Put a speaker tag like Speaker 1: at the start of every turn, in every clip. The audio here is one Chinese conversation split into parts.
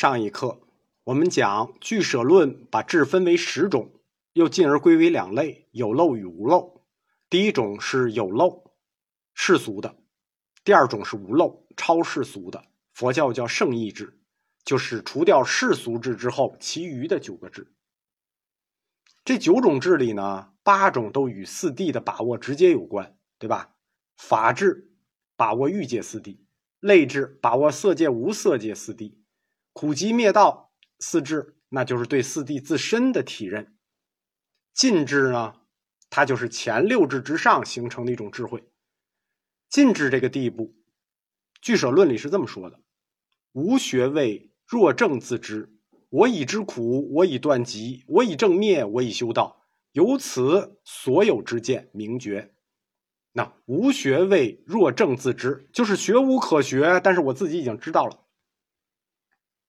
Speaker 1: 上一课我们讲俱舍论把智分为十种，又进而归为两类：有漏与无漏。第一种是有漏，世俗的；第二种是无漏，超世俗的。佛教叫圣意智，就是除掉世俗智之后，其余的九个智。这九种智里呢，八种都与四谛的把握直接有关，对吧？法智把握欲界四谛，类智把握色界无色界四谛。苦集灭道四智，那就是对四谛自身的体认；尽智呢，它就是前六智之上形成的一种智慧。尽智这个地步，俱舍论里是这么说的：“无学位，若正自知。我已知苦，我已断集，我已正灭，我已修道。由此所有之见明觉。”那无学位，若正自知，就是学无可学，但是我自己已经知道了。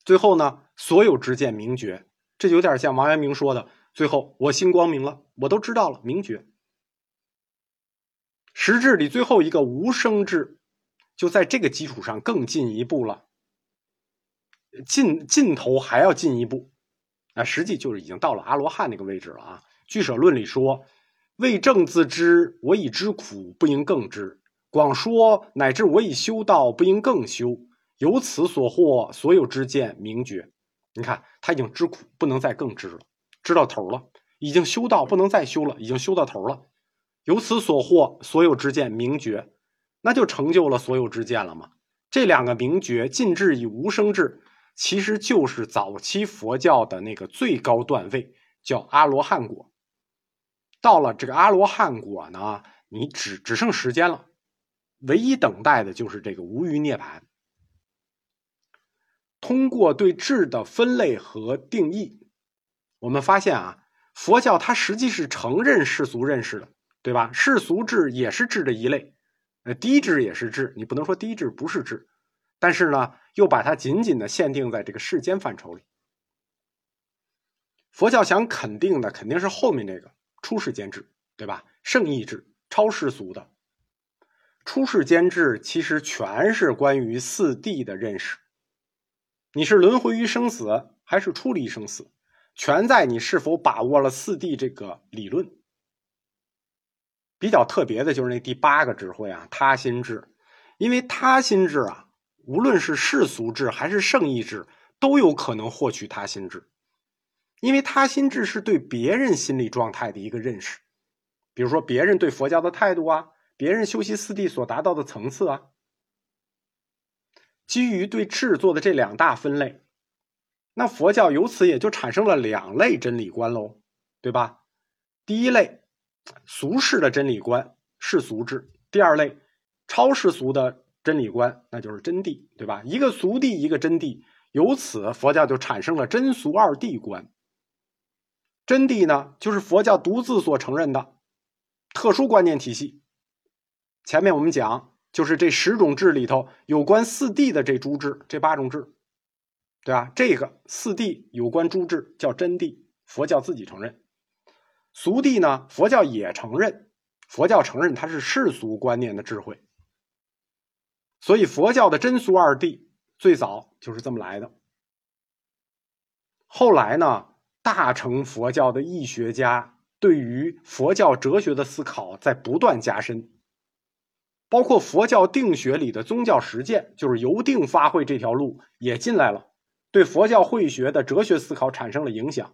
Speaker 1: 最后呢，所有知见明觉，这有点像王阳明说的：“最后我心光明了，我都知道了，明觉。”实质里最后一个无生智，就在这个基础上更进一步了，尽尽头还要进一步，啊，实际就是已经到了阿罗汉那个位置了啊。俱舍论里说：“为正自知，我已知苦，不应更知；广说乃至我已修道，不应更修。”由此所获，所有之见明觉。你看，他已经知苦，不能再更知了，知到头了；已经修道，不能再修了，已经修到头了。由此所获，所有之见明觉，那就成就了所有之见了吗？这两个明觉，尽智与无生智，其实就是早期佛教的那个最高段位，叫阿罗汉果。到了这个阿罗汉果呢，你只只剩时间了，唯一等待的就是这个无余涅槃。通过对智的分类和定义，我们发现啊，佛教它实际是承认世俗认识的，对吧？世俗智也是智的一类，呃，低智也是智，你不能说低智不是智，但是呢，又把它紧紧的限定在这个世间范畴里。佛教想肯定的肯定是后面这个出世间智，对吧？圣意智，超世俗的出世间智，其实全是关于四谛的认识。你是轮回于生死，还是出离生死，全在你是否把握了四谛这个理论。比较特别的就是那第八个智慧啊，他心智，因为他心智啊，无论是世俗智还是圣意智，都有可能获取他心智，因为他心智是对别人心理状态的一个认识，比如说别人对佛教的态度啊，别人修习四谛所达到的层次啊。基于对智做的这两大分类，那佛教由此也就产生了两类真理观喽，对吧？第一类俗世的真理观，世俗智；第二类超世俗的真理观，那就是真谛，对吧？一个俗谛，一个真谛，由此佛教就产生了真俗二谛观。真谛呢，就是佛教独自所承认的特殊观念体系。前面我们讲。就是这十种智里头有关四谛的这诸智，这八种智，对吧？这个四谛有关诸智叫真谛，佛教自己承认。俗谛呢，佛教也承认，佛教承认它是世俗观念的智慧。所以佛教的真俗二谛最早就是这么来的。后来呢，大乘佛教的义学家对于佛教哲学的思考在不断加深。包括佛教定学里的宗教实践，就是由定发会这条路也进来了，对佛教慧学的哲学思考产生了影响。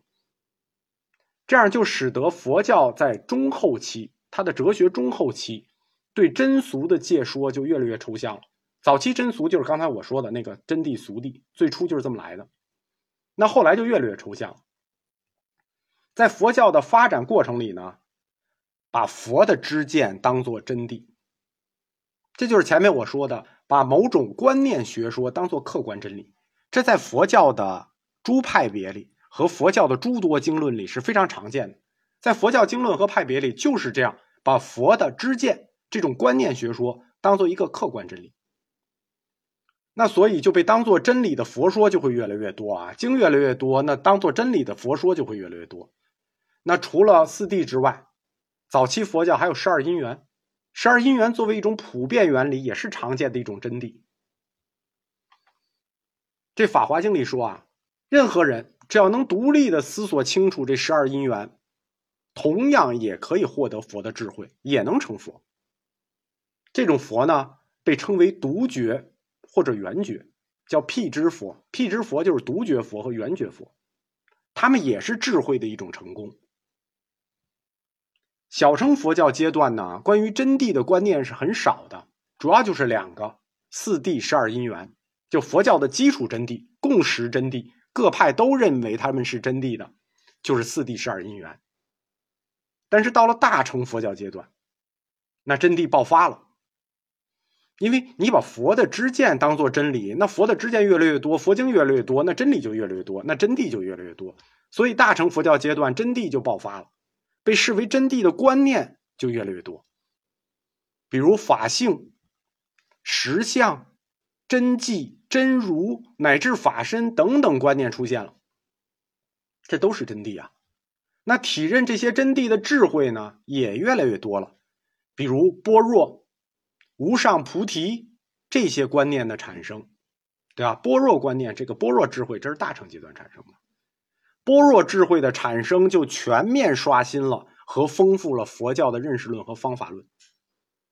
Speaker 1: 这样就使得佛教在中后期，它的哲学中后期对真俗的界说就越来越抽象了。早期真俗就是刚才我说的那个真谛俗谛，最初就是这么来的。那后来就越来越抽象。在佛教的发展过程里呢，把佛的知见当做真谛。这就是前面我说的，把某种观念学说当做客观真理，这在佛教的诸派别里和佛教的诸多经论里是非常常见的。在佛教经论和派别里就是这样，把佛的知见这种观念学说当做一个客观真理。那所以就被当做真理的佛说就会越来越多啊，经越来越多，那当做真理的佛说就会越来越多。那除了四谛之外，早期佛教还有十二因缘。十二因缘作为一种普遍原理，也是常见的一种真谛。这《法华经》里说啊，任何人只要能独立的思索清楚这十二因缘，同样也可以获得佛的智慧，也能成佛。这种佛呢，被称为独觉或者圆觉，叫辟支佛。辟支佛就是独觉佛和圆觉佛，他们也是智慧的一种成功。小乘佛教阶段呢，关于真谛的观念是很少的，主要就是两个四谛十二因缘，就佛教的基础真谛、共识真谛，各派都认为他们是真谛的，就是四谛十二因缘。但是到了大乘佛教阶段，那真谛爆发了。因为你把佛的知见当做真理，那佛的知见越来越多，佛经越来越多，那真理就越来越多，那真谛就越来越多。所以大乘佛教阶段真谛就爆发了，被视为真谛的观念就越来越多。比如法性、实相、真迹、真如乃至法身等等观念出现了，这都是真谛啊。那体认这些真谛的智慧呢，也越来越多了，比如般若。无上菩提这些观念的产生，对吧？般若观念，这个般若智慧，这是大乘阶段产生的。般若智慧的产生，就全面刷新了和丰富了佛教的认识论和方法论。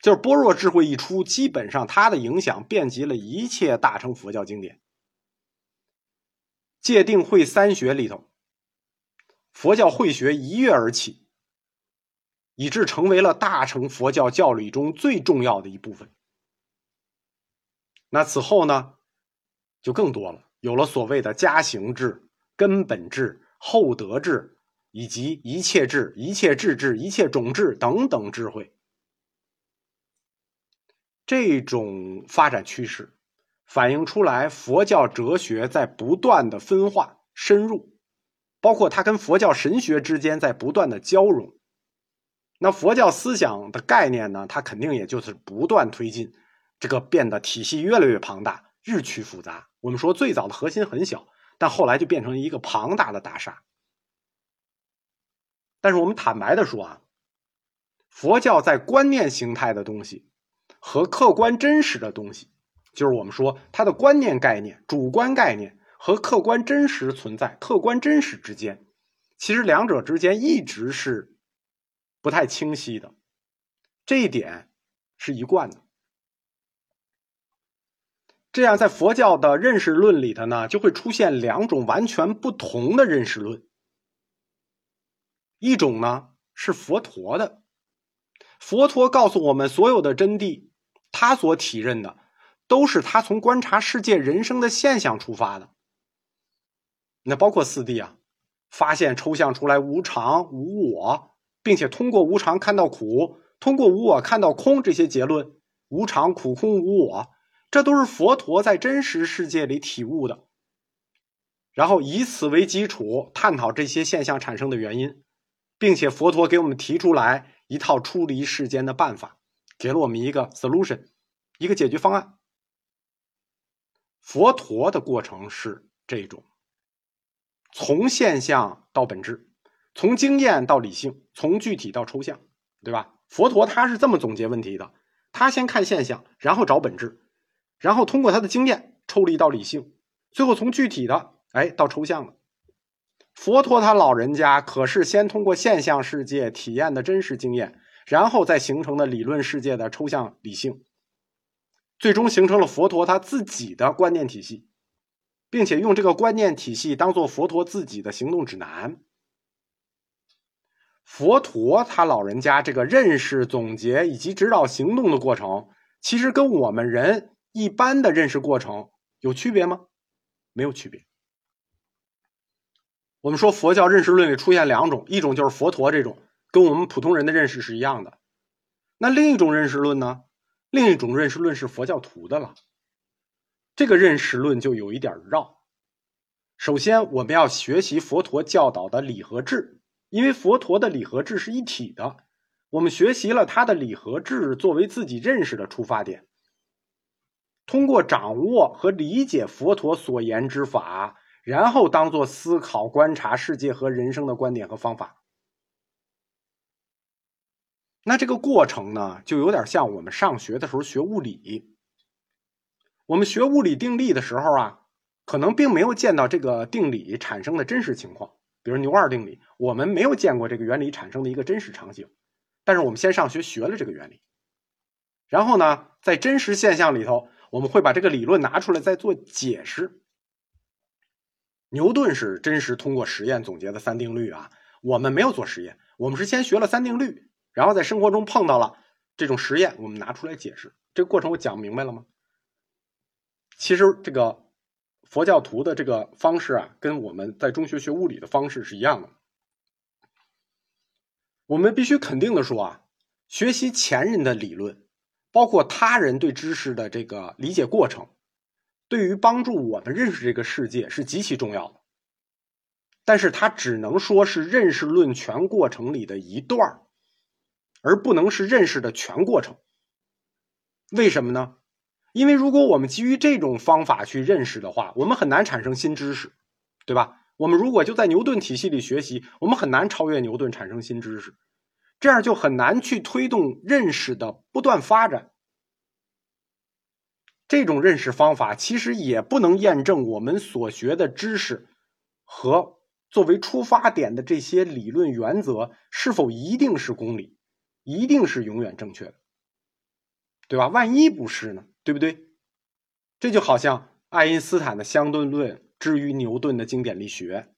Speaker 1: 就是般若智慧一出，基本上它的影响遍及了一切大乘佛教经典。戒定慧三学里头，佛教慧学一跃而起。以致成为了大乘佛教教理中最重要的一部分。那此后呢，就更多了，有了所谓的加行智、根本智、厚德智，以及一切智、一切智智、一切种智等等智慧。这种发展趋势，反映出来佛教哲学在不断的分化深入，包括它跟佛教神学之间在不断的交融。那佛教思想的概念呢？它肯定也就是不断推进，这个变得体系越来越庞大，日趋复杂。我们说最早的核心很小，但后来就变成一个庞大的大厦。但是我们坦白的说啊，佛教在观念形态的东西和客观真实的东西，就是我们说它的观念概念、主观概念和客观真实存在、客观真实之间，其实两者之间一直是。不太清晰的，这一点是一贯的。这样，在佛教的认识论里头呢，就会出现两种完全不同的认识论。一种呢是佛陀的，佛陀告诉我们，所有的真谛，他所体认的，都是他从观察世界人生的现象出发的。那包括四谛啊，发现抽象出来无常无我。并且通过无常看到苦，通过无我看到空，这些结论，无常、苦、空、无我，这都是佛陀在真实世界里体悟的。然后以此为基础，探讨这些现象产生的原因，并且佛陀给我们提出来一套出离世间的办法，给了我们一个 solution，一个解决方案。佛陀的过程是这种，从现象到本质。从经验到理性，从具体到抽象，对吧？佛陀他是这么总结问题的：他先看现象，然后找本质，然后通过他的经验抽离到理性，最后从具体的哎到抽象的。佛陀他老人家可是先通过现象世界体验的真实经验，然后再形成的理论世界的抽象理性，最终形成了佛陀他自己的观念体系，并且用这个观念体系当做佛陀自己的行动指南。佛陀他老人家这个认识、总结以及指导行动的过程，其实跟我们人一般的认识过程有区别吗？没有区别。我们说佛教认识论里出现两种，一种就是佛陀这种，跟我们普通人的认识是一样的。那另一种认识论呢？另一种认识论是佛教徒的了。这个认识论就有一点绕。首先，我们要学习佛陀教导的理和智。因为佛陀的理和智是一体的，我们学习了他的理和智作为自己认识的出发点，通过掌握和理解佛陀所言之法，然后当做思考、观察世界和人生的观点和方法。那这个过程呢，就有点像我们上学的时候学物理。我们学物理定律的时候啊，可能并没有见到这个定理产生的真实情况，比如牛二定理，我们没有见过这个原理产生的一个真实场景。但是我们先上学学了这个原理，然后呢，在真实现象里头，我们会把这个理论拿出来再做解释。牛顿是真实通过实验总结的三定律啊，我们没有做实验，我们是先学了三定律，然后在生活中碰到了这种实验，我们拿出来解释。这个过程我讲明白了吗？其实这个佛教徒的这个方式啊，跟我们在中学学物理的方式是一样的。我们必须肯定的说啊，学习前人的理论，包括他人对知识的这个理解过程，对于帮助我们认识这个世界是极其重要的。但是它只能说是认识论全过程里的一段而不能是认识的全过程。为什么呢？因为如果我们基于这种方法去认识的话，我们很难产生新知识，对吧？我们如果就在牛顿体系里学习，我们很难超越牛顿产生新知识，这样就很难去推动认识的不断发展。这种认识方法其实也不能验证我们所学的知识和作为出发点的这些理论原则是否一定是公理，一定是永远正确的，对吧？万一不是呢？对不对？这就好像爱因斯坦的相对论。至于牛顿的经典力学，